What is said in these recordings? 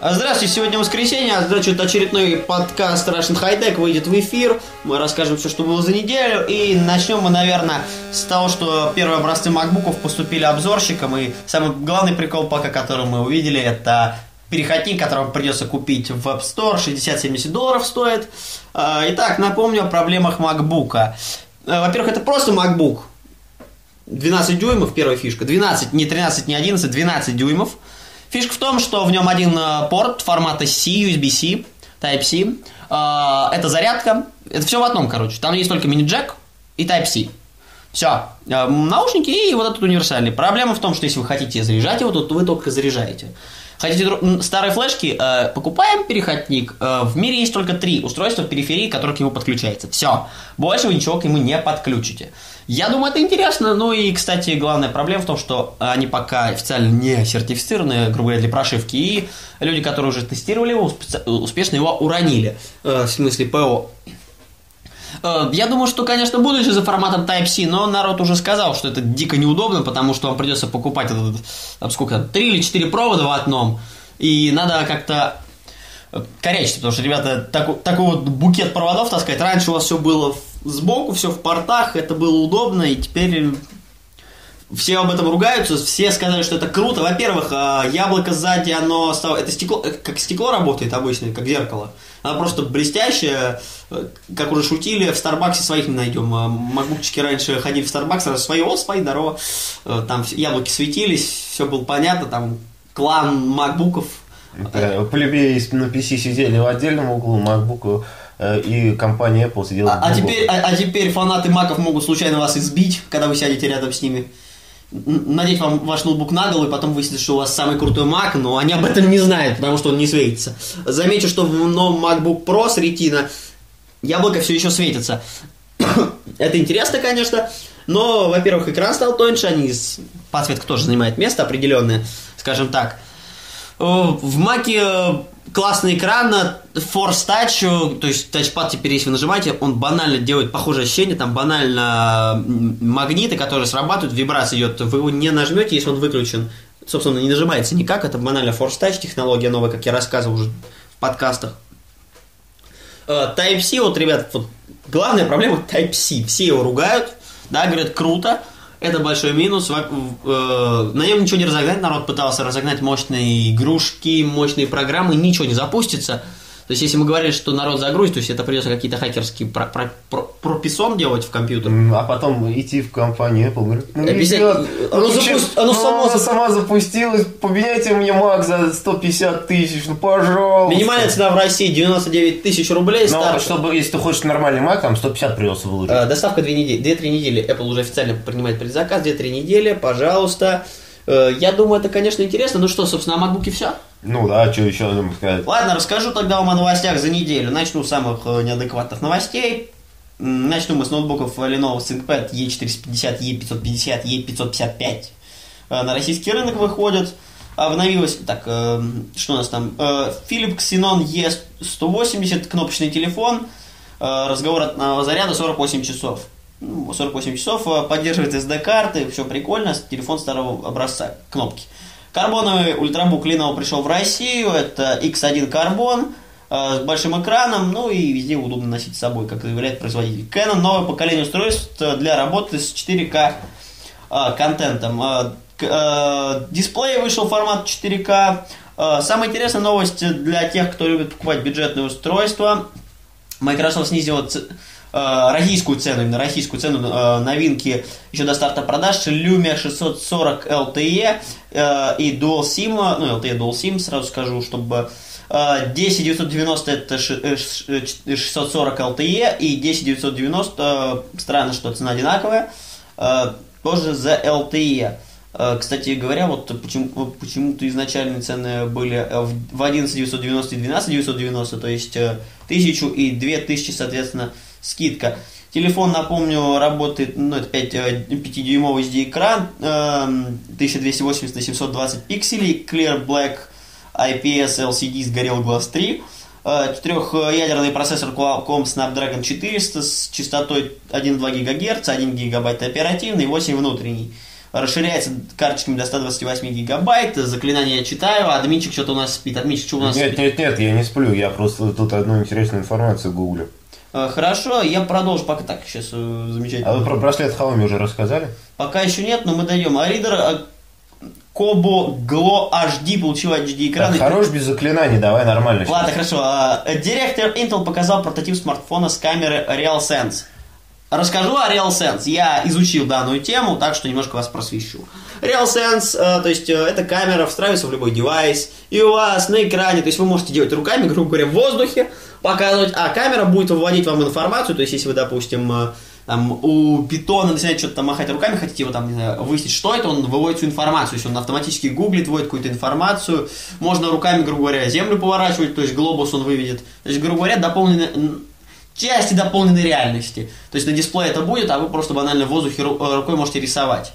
А Здравствуйте, сегодня воскресенье, а значит очередной подкаст Russian High Tech выйдет в эфир. Мы расскажем все, что было за неделю. И начнем мы, наверное, с того, что первые образцы макбуков поступили обзорщикам. И самый главный прикол пока, который мы увидели, это переходник, который придется купить в App Store, 60-70 долларов стоит. А, Итак, напомню о проблемах макбука. А, Во-первых, это просто MacBook. 12 дюймов, первая фишка. 12, не 13, не 11, 12 дюймов. Фишка в том, что в нем один э, порт формата C, USB-C, Type-C. Э, Это зарядка. Это все в одном, короче. Там есть только мини-джек и Type-C. Все. Наушники и вот этот универсальный. Проблема в том, что если вы хотите заряжать его, то вы только заряжаете. Хотите старые флешки, э, покупаем переходник. Э, в мире есть только три устройства периферии, которые к нему подключаются. Все. Больше вы ничего к нему не подключите. Я думаю, это интересно. Ну и, кстати, главная проблема в том, что они пока официально не сертифицированы, грубо говоря, для прошивки. И люди, которые уже тестировали его, успе- успешно его уронили. Э, в смысле ПО. Э, Я думаю, что, конечно, будущее за форматом Type-C, но народ уже сказал, что это дико неудобно, потому что вам придется покупать этот, там, сколько, три или четыре провода в одном, и надо как-то э, корячиться, потому что, ребята, таку- такой вот букет проводов таскать. Раньше у вас все было в- сбоку, все в портах, это было удобно, и теперь все об этом ругаются, все сказали, что это круто. Во-первых, а, яблоко сзади, оно стало... Это стекло, э, как стекло работает обычно, как зеркало. Оно просто блестящее, э, как уже шутили, в Старбаксе своих не найдем. А, Макбукчики раньше ходили в Старбакс, сразу свои, о, свои, здорово. Э, Там яблоки светились, все было понятно, там клан макбуков. Это Плебеи на PC сидели в отдельном углу, э, и компания Apple сидела А, а теперь, а, а теперь фанаты маков могут случайно вас избить, когда вы сядете рядом с ними. Надеть вам ваш ноутбук на голову, и потом выяснится, что у вас самый крутой Mac, но они об этом не знают, потому что он не светится. Замечу, что в новом MacBook Pro с Retina яблоко все еще светится. Это интересно, конечно, но, во-первых, экран стал тоньше, они подсветка тоже занимает место определенное, скажем так. В Маке э, классный экран, Force Touch, э, то есть тачпад теперь, если вы нажимаете, он банально делает похожее ощущение, там банально магниты, которые срабатывают, вибрация идет, вы его не нажмете, если он выключен, собственно, не нажимается никак, это банально Force Touch, технология новая, как я рассказывал уже в подкастах. Э, Type-C, вот, ребят, вот, главная проблема Type-C. Все его ругают, да, говорят, круто, это большой минус. Э, На нем ничего не разогнать, народ пытался разогнать мощные игрушки, мощные программы, ничего не запустится. То есть, если мы говорили, что народ загрузит, то есть это придется какие-то хакерские про- про- про- прописон делать в компьютер. А потом идти в компанию Apple, говорит, ну, ребят, Оно ну, запу- чё- оно ну, само зап- сама запустилась, поменяйте мне Mac за 150 тысяч, ну пожалуйста. Минимальная цена в России 99 тысяч рублей. Но старт- чтобы, если ты хочешь нормальный Mac, там 150 придется выложить. Э, Доставка 2 недели, 2-3 недели. Apple уже официально принимает предзаказ. 2-3 недели, пожалуйста. Э, Я думаю, это, конечно, интересно. Ну что, собственно, о MacBook все? Ну да, что еще надо сказать. Ладно, расскажу тогда вам о новостях за неделю. Начну с самых э, неадекватных новостей. Начну мы с ноутбуков Lenovo ThinkPad E450, E550, E555. Э, На российский рынок выходят. Обновилось, так, э, что у нас там? Э, Philips Xenon E180, кнопочный телефон. Разговор от заряда 48 часов. Ну, 48 часов, э, поддерживает SD-карты, все прикольно, телефон старого образца, кнопки. Карбоновый ультрабук Lenovo пришел в Россию, это X1 карбон э, с большим экраном, ну и везде удобно носить с собой, как заявляет производитель. Canon новое поколение устройств для работы с 4К э, контентом. Э, Дисплей вышел формат 4К. Э, Самая интересная новость для тех, кто любит покупать бюджетные устройства. Microsoft снизила российскую цену, именно российскую цену э, новинки еще до старта продаж Lumia 640 LTE э, и Dual SIM, ну LTE Dual SIM сразу скажу, чтобы э, 10990 это ши- э, ш- э, ч- 640 LTE и 10990 э, странно, что цена одинаковая, э, тоже за LTE. Э, Кстати говоря, вот почему, почему-то изначальные цены были э, в в 11 990 и 12 990, то есть э, 1000 и 2000, соответственно, скидка. Телефон, напомню, работает, ну, это 5, 5-дюймовый SD-экран, эм, 1280 на 720 пикселей, Clear Black IPS LCD с Gorilla Glass 3, э, четырехъядерный процессор Qualcomm Snapdragon 400 с частотой 1,2 ГГц, 1 ГБ оперативный, 8 внутренний. Расширяется карточками до 128 гигабайт. Заклинание я читаю, а админчик что-то у нас спит. Админчик, что у нас Нет, спит? нет, нет, я не сплю, я просто тут одну интересную информацию гуглю. Э, Хорошо, я продолжу пока так, сейчас замечательно. А вы про браслет Xiaomi уже рассказали? Пока еще нет, но мы дойдем. А ридер э, Kobo Glow HD получил HD экран. Так, хорош без заклинаний, давай нормально. сейчас. Ладно, хорошо. А, Директор Intel показал прототип смартфона с камеры RealSense. Расскажу о RealSense. Я изучил данную тему, так что немножко вас просвещу. RealSense, э, то есть э, эта камера встраивается в любой девайс, и у вас на экране, то есть вы можете делать руками, грубо говоря, в воздухе, показывать, а камера будет выводить вам информацию, то есть если вы, допустим, э, там, у питона начинаете что-то там махать руками, хотите его там, не знаю, выяснить, что это, он выводит всю информацию, то есть он автоматически гуглит, вводит какую-то информацию, можно руками, грубо говоря, землю поворачивать, то есть глобус он выведет, то есть, грубо говоря, дополненный, м, части дополненной реальности. То есть на дисплее это будет, а вы просто банально в воздухе э, рукой можете рисовать.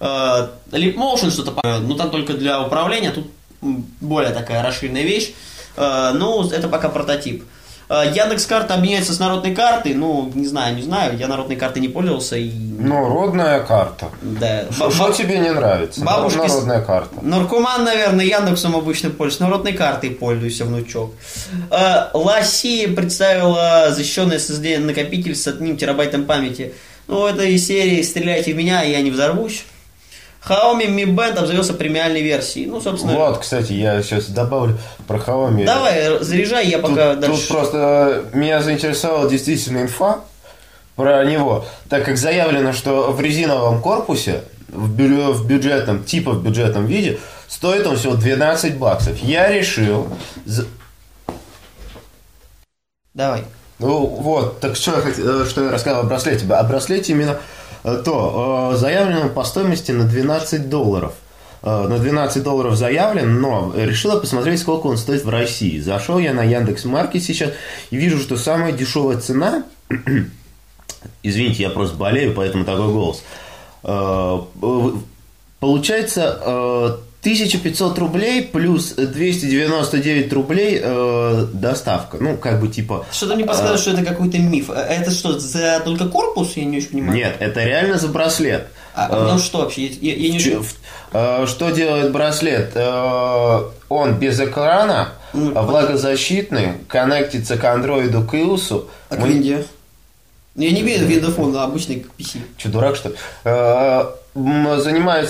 Э, Leap Motion что-то, ну там только для управления, тут более такая расширенная вещь. Э, Ну, это пока прототип. Э, Яндекс карта обменяется с народной картой, ну, не знаю, не знаю, я народной картой не пользовался и... Ну, родная карта. Да. Что тебе не нравится? бабушки с- Народная карта. Наркоман, наверное, Яндексом обычно пользуюсь. Народной картой пользуюсь, внучок. Э, Ласи представила защищенный SSD накопитель с одним терабайтом памяти. Ну, это из серии «Стреляйте в меня, я не взорвусь». Xiaomi Mi Band обзавелся премиальной версией. Ну, собственно... Вот, кстати, я сейчас добавлю про Xiaomi. Давай, заряжай, я Тут, пока тут дальше... просто э, меня заинтересовала действительно инфа про него, так как заявлено, что в резиновом корпусе, в, бю- в бюджетном, типа в бюджетном виде, стоит он всего 12 баксов. Я решил... Давай. Ну вот, так что я, хот- э, что я рассказал о браслете. О браслете именно то, э, заявлено по стоимости на 12 долларов. Э, На 12 долларов заявлен, но решила посмотреть, сколько он стоит в России. Зашел я на Яндекс Маркет сейчас и вижу, что самая дешевая цена, извините, я просто болею, поэтому такой голос, Э, э, получается э, 1500 рублей плюс 299 рублей э, доставка. Ну, как бы типа... Что-то мне подсказывает, что это какой-то миф. Э, Это что, за только корпус? Я не очень понимаю. Нет, это реально за браслет. А, Э, ну что вообще? Я, я- не Ч- э, Что делает браслет? Э, Он без экрана, Ну, а влагозащитный, коннектится к андроиду к iOS. А к Мы- винде? Я не имею в виду а обычный PC. Че, дурак, что ли?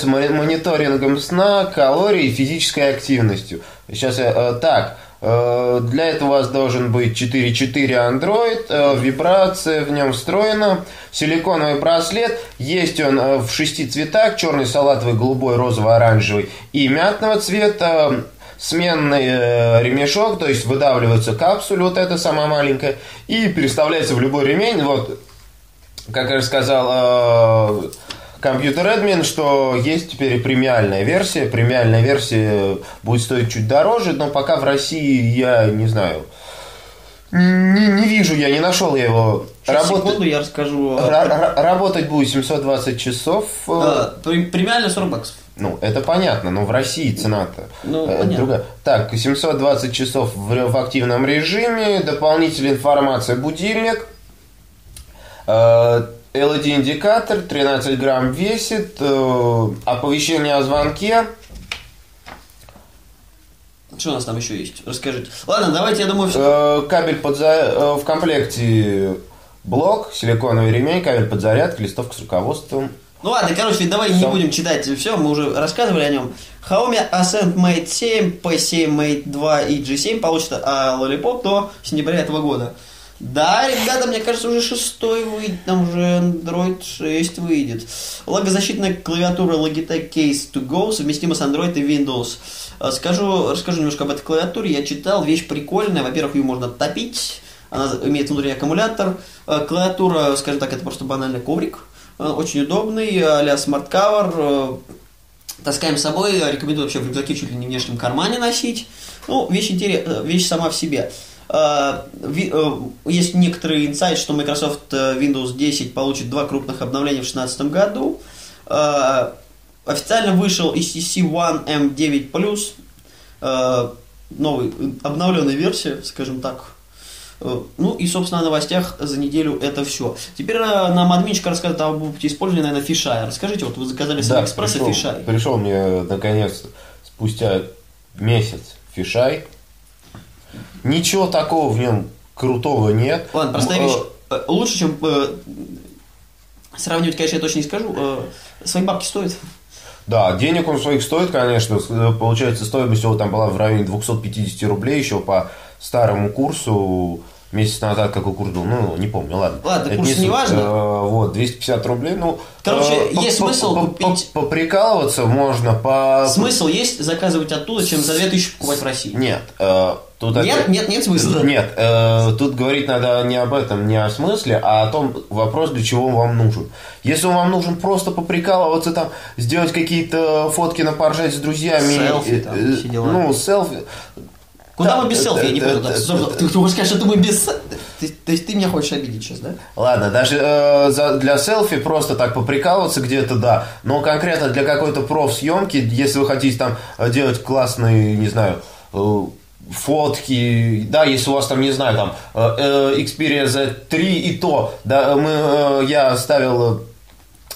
Мо- мониторингом сна, калорий и физической активностью. Сейчас я... э, Так, э, для этого у вас должен быть 4.4 Android, э, вибрация в нем встроена, силиконовый браслет, есть он в шести цветах, черный, салатовый, голубой, розовый, оранжевый и мятного цвета, сменный ремешок, то есть выдавливается капсуля, вот эта самая маленькая, и переставляется в любой ремень, вот как я сказал э, компьютер админ, что есть теперь и премиальная версия. Премиальная версия будет стоить чуть дороже, но пока в России я не знаю. Не, не вижу я, не нашел я его. Сейчас, Работа- секунду, я расскажу. ра- ра- работать будет 720 часов. э, А, при- Премиально 40 баксов. Ну, это понятно, но в России цена-то Ну, э, другая. Так, 720 часов в, в активном режиме, дополнительная информация, будильник, э, LED-индикатор, 13 грамм весит, э, оповещение о звонке. Что у нас там еще есть? Расскажите. Ладно, давайте, я думаю, все. Э, кабель под за- э, в комплекте блок, силиконовый ремень, кабель под зарядкой, листовка с руководством. Ну ладно, короче, давай не Всё. будем читать все, мы уже рассказывали о нем. Xiaomi Ascend Mate 7, P7 Mate 2 и G7 получат а, Lollipop до сентября этого года. Да, ребята, мне кажется, уже шестой выйдет, там уже Android 6 выйдет. Влагозащитная клавиатура Logitech Case to Go совместима с Android и Windows. А, Скажу, расскажу немножко об этой клавиатуре. Я читал, вещь прикольная. Во-первых, ее можно купить. Она имеет внутренний аккумулятор. А, Клавиатура, скажем так, это просто банальный коврик. Э, Очень удобный, а-ля smart cover. таскаем с собой, рекомендую вообще в рюкзаке чуть ли не в внешнем кармане носить. Ну, вещь, интерес, вещь сама в себе. Э, э, Есть некоторый инсайт, что Microsoft э, Windows 10 получит два крупных обновления в 2016 году. Официально вышел HTC One M9+, э, новый, э, обновленная версия, скажем так. Ну и, собственно, о новостях за неделю это все. Теперь нам админчик расскажет об опыте использования, наверное, фишая. Расскажите, вот вы заказали с Да, Алиэкспресса пришел, фишай. пришел мне наконец спустя месяц фишай. Ничего такого в нем крутого нет. Ладно, простая М, вещь. э, Э, Лучше, чем э, сравнивать, конечно, я точно не скажу. Э, Свои бабки стоят. Да, денег он своих стоит, конечно. Э, Получается, стоимость его там была в районе 250 рублей еще по старому курсу. Месяц назад какой курс был, ну, не помню, ладно. Ладно, курс суть. не важно. Э, Вот, 250 рублей, ну... Короче, э, есть по- смысл по- купить- по- Поприкалываться можно, по... Смысл есть заказывать оттуда, чем за 2000 покупать в России. Нет, э, тут Нет, это- нет, нет смысла. Нет, э, тут говорить надо не об этом, не о смысле, а о том вопрос, для чего он вам нужен. Если он вам нужен просто поприкалываться, там, сделать какие-то фотки на поржать с друзьями. Селфи э, там, э, дела. Ну, селфи. Куда Да, мы без селфи? Я не понял. да. Ты ты хочешь сказать, что мы без... Ты- То есть ты меня хочешь обидеть сейчас, да? Ладно, даже э, за- для селфи просто так поприкалываться где-то, да. Но конкретно для какой-то профсъемки, если вы хотите там э, делать классные, не знаю, э, фотки, да, если у вас там, не знаю, там э, Xperia Z3 и то, да, мы, э, я ставил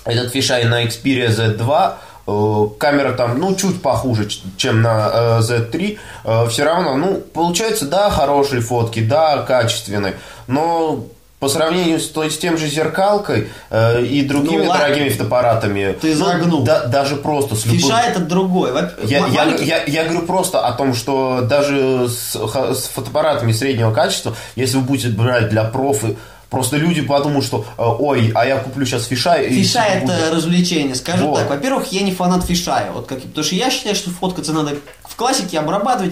э, этот фишай на Xperia Z2, э, камера там, ну, чуть похуже, чем на э, Z3, все равно, ну, получается, да, хорошие фотки, да, качественные, но по сравнению с, то есть, с тем же зеркалкой э, и другими Ну, ладно. дорогими фотоаппаратами, Ты ну, загнул. да- даже просто с любым... Фиша это другой. Я, я, я, я говорю просто о том, что даже с, с фотоаппаратами среднего качества, если вы будете брать для профи, просто люди подумают, что э, ой, а я куплю сейчас фишай. и Фиша типа буду- это развлечение. Скажу Вот. так, во-первых, я не фанат фишая. Вот как, потому что я считаю, что фоткаться надо в классике,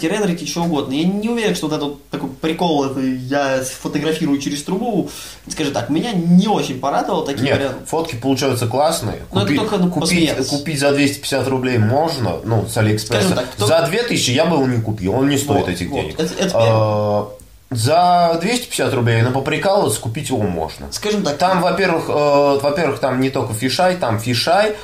рендерить и что угодно. Я не уверен, что вот этот вот такой прикол, это я фотографирую через трубу. Скажи так, меня не очень порадовал такие Нет, варианты. фотки получаются классные. Ну, это только, ну, купить, купить за 250 рублей можно, ну, с Алиэкспресса. Скажем так, кто- За 2000 я бы его не купил, он не стоит Вот, этих вот. денег. Это- это А, за 250 рублей на поприкалываться купить его можно. Скажем так, Там, во-первых, э, во-первых, там не только фишай, там фишай, э,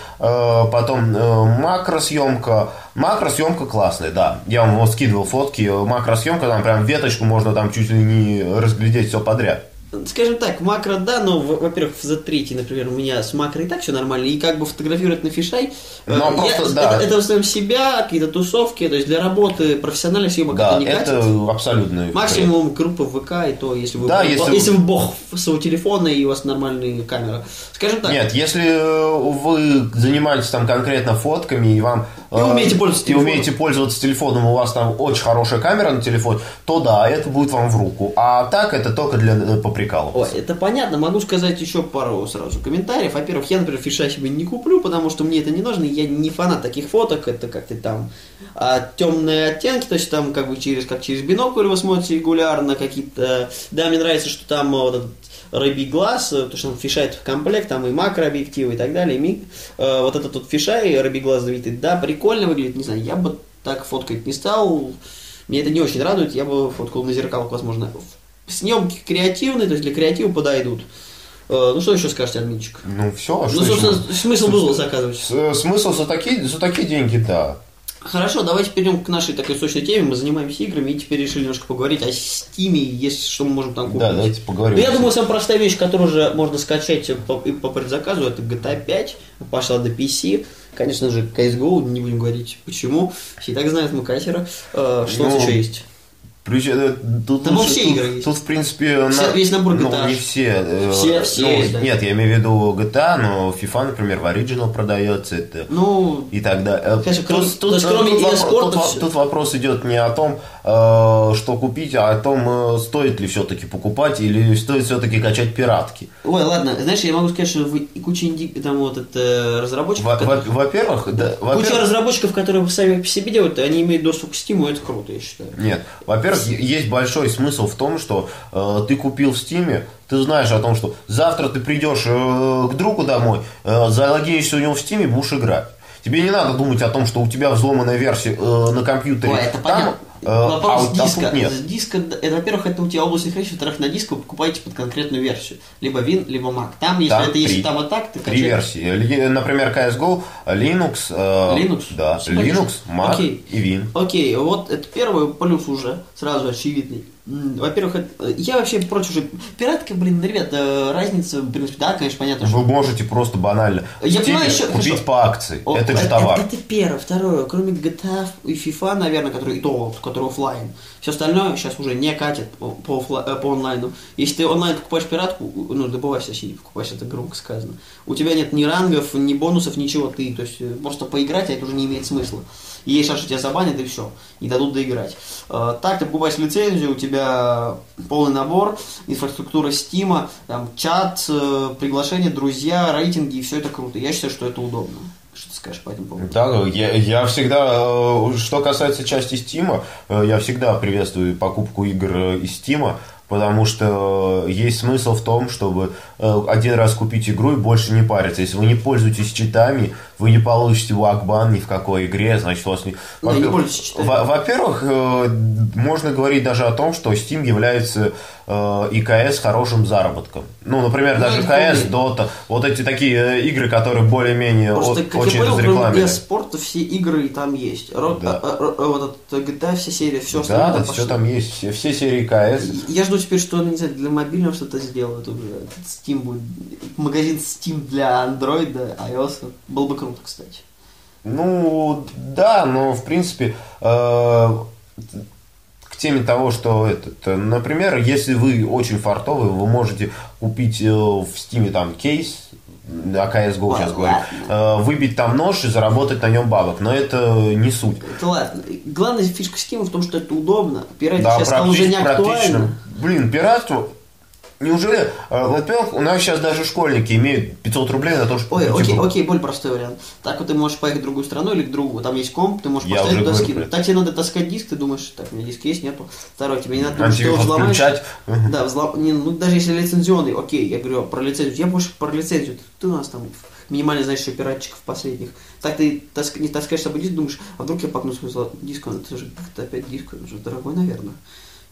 потом э, макросъемка. Макросъемка классная, да. Я вам вот скидывал фотки. э, Макросъемка, там прям веточку можно там чуть ли не разглядеть все подряд. Скажем так, макро, да, но, во- во-первых, в Z3, например, у меня с макро и так все нормально, и как бы фотографировать на фишай, э, Ну, я- просто, да. это, это в основном себя, какие-то тусовки, то есть для работы профессиональных съемок Да, это не это катит. абсолютно. Максимум группа в ВК, и то, если вы, Да, бог- если если, вы- бог своего телефона и у вас нормальная камера. Скажем так, Нет, если э, вы занимаетесь там конкретно фотками и вам И умеете пользоваться и телефоном. умеете пользоваться телефоном, у вас там очень хорошая камера на телефоне, то да, это будет вам в руку. А так это только для э, поприкалываться. Ой, это понятно. Могу сказать еще пару сразу комментариев. Во-первых, я, например, фиша себе не куплю, потому что мне это не нужно. Я не фанат таких фоток. Это как-то там а, темные оттенки, то есть там как бы через как через бинокль вы смотрите регулярно какие-то. Да, мне нравится, что там а, вот этот рыбий глаз, э, то что он фишает в комплект, там и макрообъективы и так далее. и ми- э, вот этот вот фишай, рыбий знаменитый, да, прикольно выглядит, не знаю, я бы так фоткать не стал. Мне это не очень радует, я бы фоткал на зеркалах, возможно. Съемки креативные, то есть для креатива подойдут. Э, Ну, что еще скажете, админчик? Ну все, Ну, собственно, смысл был заказывать. Смысл за такие, за такие деньги, да. Хорошо, давайте перейдем к нашей такой сочной теме. Мы занимаемся играми и теперь решили немножко поговорить о Стиме, есть что мы можем там купить. Да, давайте поговорим. Ну, я думаю, самая простая вещь, которую уже можно скачать по, и по предзаказу, это GTA 5, пошла до PC. Конечно же, CSGO, не будем говорить почему. Все и так знают мы катера. Э, Что у нас Ну, еще есть? Плюс, э, тут, Там лучше- все тут, игры есть. тут, в принципе, Все- весь набор ну, GTA. не все. э, Все- все ну, да. Нет, я имею в виду GTA, но FIFA, например, в Original продается. Это Ну, и так далее. Конечно, кроме- тут, то есть э, кроме тут, вопрос, тут, тут вопрос идет не о том, э, что купить, а о том, э, стоит ли все-таки покупать или стоит все-таки качать пиратки. ой, ладно, знаешь, я могу сказать, что вы и куча инди, там вот это разработчиков, Во- которые- во- Во-первых, да, Куча во-первых, разработчиков, которые сами по себе делают, они имеют доступ к Steam, и это круто, я считаю. Нет. Во-первых, есть большой смысл в том, что э, ты купил в Стиме, ты знаешь о том, что завтра ты придешь э, к другу домой, э, залогинишься у него в Стиме, будешь играть. Тебе не надо думать о том, что у тебя взломанная версия э, на компьютере. Ой, это там, понятно. Э, а Вопрос вот- а диска. тут нет. Диска, это, во-первых, это у тебя облачный хранилище, во-вторых, на диск вы покупаете под конкретную версию. Либо Win, либо Mac. Там, если Там это три. там вот так, ты Три качаешь- версии. Например, CSGO, Linux, э, Linux? да. Linux, Mac Окей. и Win. Окей, вот это первый плюс уже, сразу очевидный. Во-первых, это- я вообще против уже... Пиратка, блин, ребят, э, разница, в принципе, да, конечно, понятно, что... Вы можете просто банально Я понимаю, еще- купить хорошо. по акции. О, это же это, товар. Это, первое. Второе, кроме GTA и FIFA, наверное, который и то, который офлайн. Все остальное сейчас уже не катит по, по, э, по онлайну. Если ты онлайн покупаешь пиратку, ну, добываешь, точнее, покупаешь, это громко сказано. У тебя нет ни рангов, ни бонусов, ничего. Ты, то есть, э, просто поиграть, а это уже не имеет смысла. И есть шанс, что тебя забанят, и все. Не дадут доиграть. Э, Так, ты покупаешь лицензию, у тебя полный набор, инфраструктура Стима, там, чат, приглашения, друзья, рейтинги, и все это круто. Я считаю, что это удобно. Что ты скажешь по этому поводу? Да, я, я всегда, э, что касается части Стима, э, я всегда приветствую покупку игр э, из Стима, потому что есть смысл в том, чтобы один раз купить игру и больше не париться. Если вы не пользуетесь читами, вы не получите вакбан ни в какой игре, значит, у вас не... Ну, Во-первых, э, можно говорить даже о том, что Steam является э, ИКС хорошим заработком. Ну, например, Ну, даже КС. Дота, вот эти такие э, игры, которые более-менее очень разрекламлены. спорта все игры там есть. Да. вот этот GTA, все серии, все остальное да, все там есть, все, все серии КС. Я жду теперь, что, не знаю, для мобильного что-то сделают уже. Steam будет. Магазин Steam для Android, iOS. Было бы круто, кстати. Ну, да, но в принципе э, к теме того, что этот, например, если вы очень фартовый, вы можете купить э, в Стиме там кейс, о CSGO сейчас Ладно, говорю, э, выбить там нож и заработать на нем бабок, но это не суть. Это ладно. Главная фишка Steam в том, что это удобно. Пиратить Да, сейчас стало уже не практи- актуально. практично. Блин, пиратство. Неужели, э, во-первых, у нас сейчас даже школьники имеют 500 рублей на то, что Ой, купить окей, окей, более простой вариант. Так вот ты можешь поехать в другую страну или к другу, там есть комп, ты можешь Я поставить туда скинуть. Так тебе надо таскать диск, ты думаешь, так, у меня диск есть, нету. Второй, тебе не надо думать, что его Антивирус взломаешь. Да, взлом... не, ну даже если лицензионный, окей, я говорю про лицензию. Я больше про лицензию. Ты у нас там минимально знаешь еще пиратчиков последних. Так ты таск- не таскаешь с собой диск, думаешь, а вдруг я покну свой зло- диск, он- это же как-то опять диск, он же дорогой, наверное.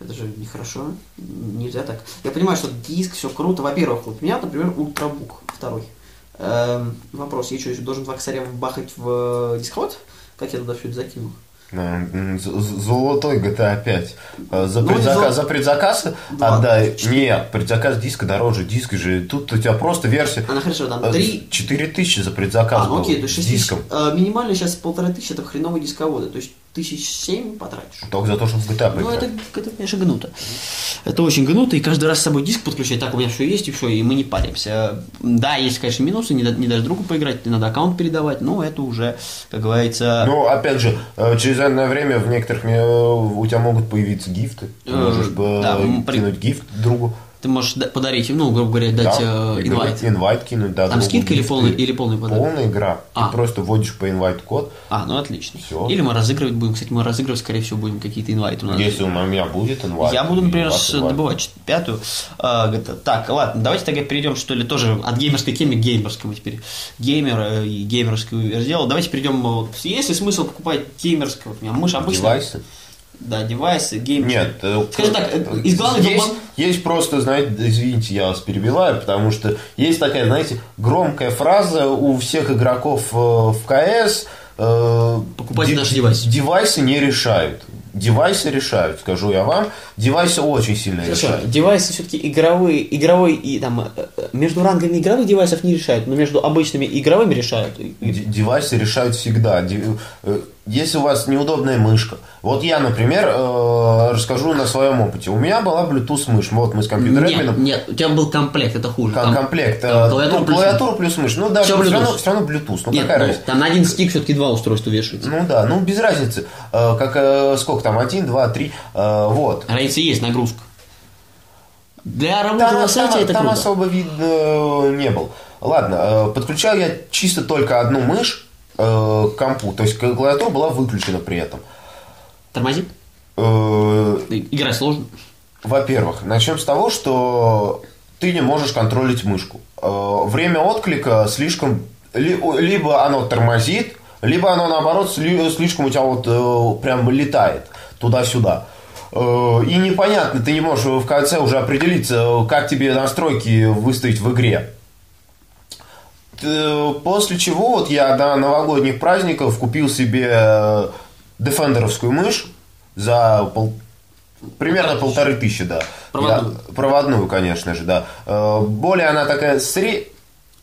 Это же нехорошо, нельзя так. Я понимаю, что диск, все круто. Во-первых, вот у меня, например, ультрабук второй. Эм, вопрос, я что, еще должен два косаря вбахать в э, дисход? Как я туда все это закину? М, з- з- Золотой GTA 5. Э, За, Ну, предзака- золо- за предзаказ Два. отдай. Четыре. Нет, предзаказ диска дороже. Диск же. Тут у тебя просто версия. А, ну хорошо, там э, три... 4000 за предзаказ. А, ну окей, то есть с 6 тысяч. диском. э, минимально сейчас полторы тысячи, это хреновые дисководы. То есть тысяч семь потратишь. Только за то, чтобы в GTA Ну, поиграть. это, это, конечно, гнуто. Это очень гнуто, и каждый раз с собой диск подключать, так, у меня все есть, и все, и мы не паримся. Да, есть, конечно, минусы, не, не даже другу поиграть, надо аккаунт передавать, но это уже, как говорится... Ну, опять же, э, через энное время в некоторых э, у тебя могут появиться гифты. Ты Э, можешь да, м, при- кинуть гифт другу. Ты можешь да- подарить, ну, грубо говоря, дать Да, э, инвайт. Инвайт кинуть, да. Там скидка или полный, или полный подарок? Полная игра. А. Ты просто вводишь по инвайт код. А, ну отлично. Всё. Или мы разыгрывать будем. Кстати, мы разыгрывать, скорее всего, будем какие-то инвайты. у нас. Если у меня будет инвайт. Я буду, например, с- инвайт. добывать пятую. А, это- так, ладно, давайте тогда перейдем, что ли, тоже от геймерской темы к геймерской. Мы теперь геймер э, и геймерскую сделал. Давайте перейдем. Есть ли смысл покупать геймерскую? У меня мышь обычно. Девайсы? Да, девайсы, геймер. Нет. э, Скажем так, э, из главных есть, долбан- есть просто, знаете, извините, я вас перебиваю, потому что есть такая, знаете, громкая фраза у всех игроков э, в КС. э, Покупайте ди- наши девайсы. Девайсы не решают. Девайсы решают, скажу я вам. Девайсы очень сильно Хорошо, решают. девайсы все-таки игровые, игровой и там э, э, между рангами игровых девайсов не решают, но между обычными игровыми решают. Д- Девайсы решают всегда. Если у вас неудобная мышка. Вот я, например, э, расскажу на своем опыте. У меня была Bluetooth мышь. Вот мы с компьютер Нет, нет, у тебя был комплект, это хуже. Там- комплект. там э, клавиатура ну, плюс- клавиатура плюс мышь. Ну, Всё все Bluetooth. равно, все равно Bluetooth. Ну, Нет, какая ну, разница? там на один стик все-таки два устройства вешаются. Ну да, ну без разницы. Э, Как, э, сколько там, один, два, три, э, вот. Разница есть, нагрузка. Для работы Там, на сайте там- это там круто. особо видно не был. Ладно, подключал я чисто только одну мышь э, компу. То есть клавиатура была выключена при этом. Тормозит? Э, Играть сложно. Во-первых, начнем с того, что ты не можешь контролить мышку. Э, Время отклика слишком... ли- Либо оно тормозит, либо оно наоборот сли- слишком у тебя вот э, прям летает туда-сюда. Э, И непонятно, ты не можешь в конце уже определиться, как тебе настройки выставить в игре. Т- После чего вот я до новогодних праздников купил себе э, дефендеровскую мышь за пол- примерно полторы тысячи, да. Проводную. Я- проводную, конечно же, да. Э, Более она такая сре-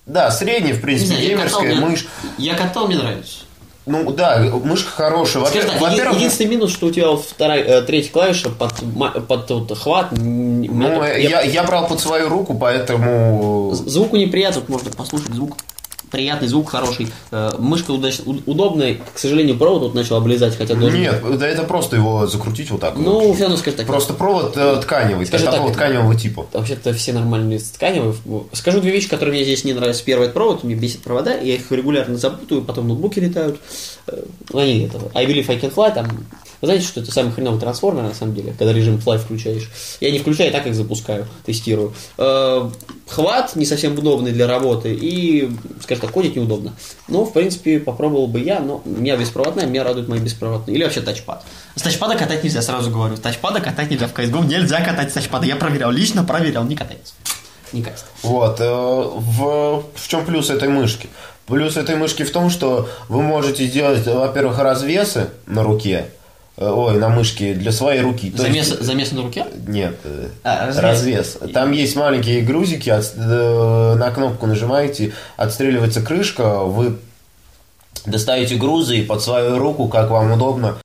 да, средняя, в принципе, знаю, я катал, геймерская мышь. Я катал, мне нравится. Ну да, мышка хорошая. Во-первых, так, во-первых, единственный минус, что у тебя вот вторая, э, третья клавиша под, под вот хват. ну, это- я, я брал под свою руку, поэтому... Звуку неприятно, вот можно послушать звук. Приятный звук, хороший. Э, Мышка удач- удобная. К сожалению, провод вот начал облизать, хотя должен... Нет, да это просто его закрутить вот так. Ну, вот. все равно, скажи так. Просто провод э, тканевый, Скажи такого так, тканевого типа. Вообще-то все нормальные тканевые. Скажу две вещи, которые мне здесь не нравятся. Первый это провод, мне бесит провода, я их регулярно запутаю, потом ноутбуки летают. Э, они это, I believe I can fly, там... Вы знаете, что это самый хреновый трансформер, на самом деле, когда режим fly включаешь. Я не включаю, так их запускаю, тестирую. Э, Хват не совсем удобный для работы, и, скажем так, кодить неудобно. Ну, в принципе, попробовал бы я, но у меня беспроводная, меня радует мои беспроводные. Или вообще тачпад. С тачпада катать нельзя, сразу говорю. С тачпада катать нельзя в CSGO, нельзя катать с тачпада. Я проверял, лично проверял, не катается. Не катится. Вот. э, В, в чем плюс этой мышки? Плюс этой мышки в том, что вы можете сделать, во-первых, развесы на руке, ой, на мышке для своей руки. То Замес, есть- замес на руке? Нет, э, А, развес. развес. Там есть маленькие грузики, от- э, на кнопку нажимаете, отстреливается крышка, вы достаете грузы и под свою руку, как вам удобно,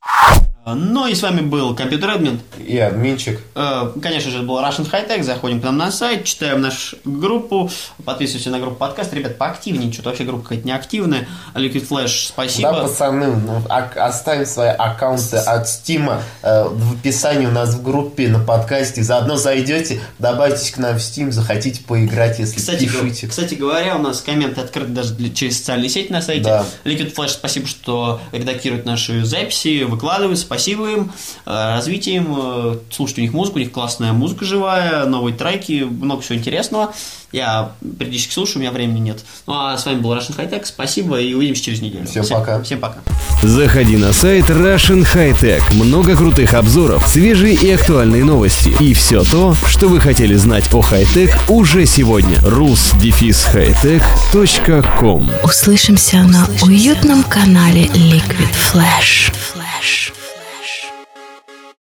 Ну и с вами был Компьютер Админ. и админчик. Э, Конечно же, это был Russian High Tech. Заходим к нам на сайт, читаем нашу группу, подписываемся на группу подкаст. Ребят, поактивнее, что-то вообще группа какая-то неактивная. Liquid Flash, спасибо. Да, пацаны, ну, оставим свои аккаунты от Стима э, в описании у нас в группе на подкасте. Заодно зайдете, добавитесь к нам в Steam, захотите поиграть, если Кстати, пишите. кстати говоря, у нас комменты открыты даже для- через социальные сети на сайте. Да. Liquid Flash, спасибо, что редактируют наши записи, выкладывают, спасибо им, э, развитие им, э, слушать у них музыку, у них классная музыка живая, новые треки, много всего интересного. Я периодически слушаю, у меня времени нет. Ну а с вами был Russian High Tech, спасибо и увидимся через неделю. Всем пока. Всем пока. Заходи на сайт Russian High Tech. Много крутых обзоров, свежие и актуальные новости. И все то, что вы хотели знать о хай-тек уже сегодня. rus-hightech.com Услышимся на уютном канале Liquid Flash. Flash.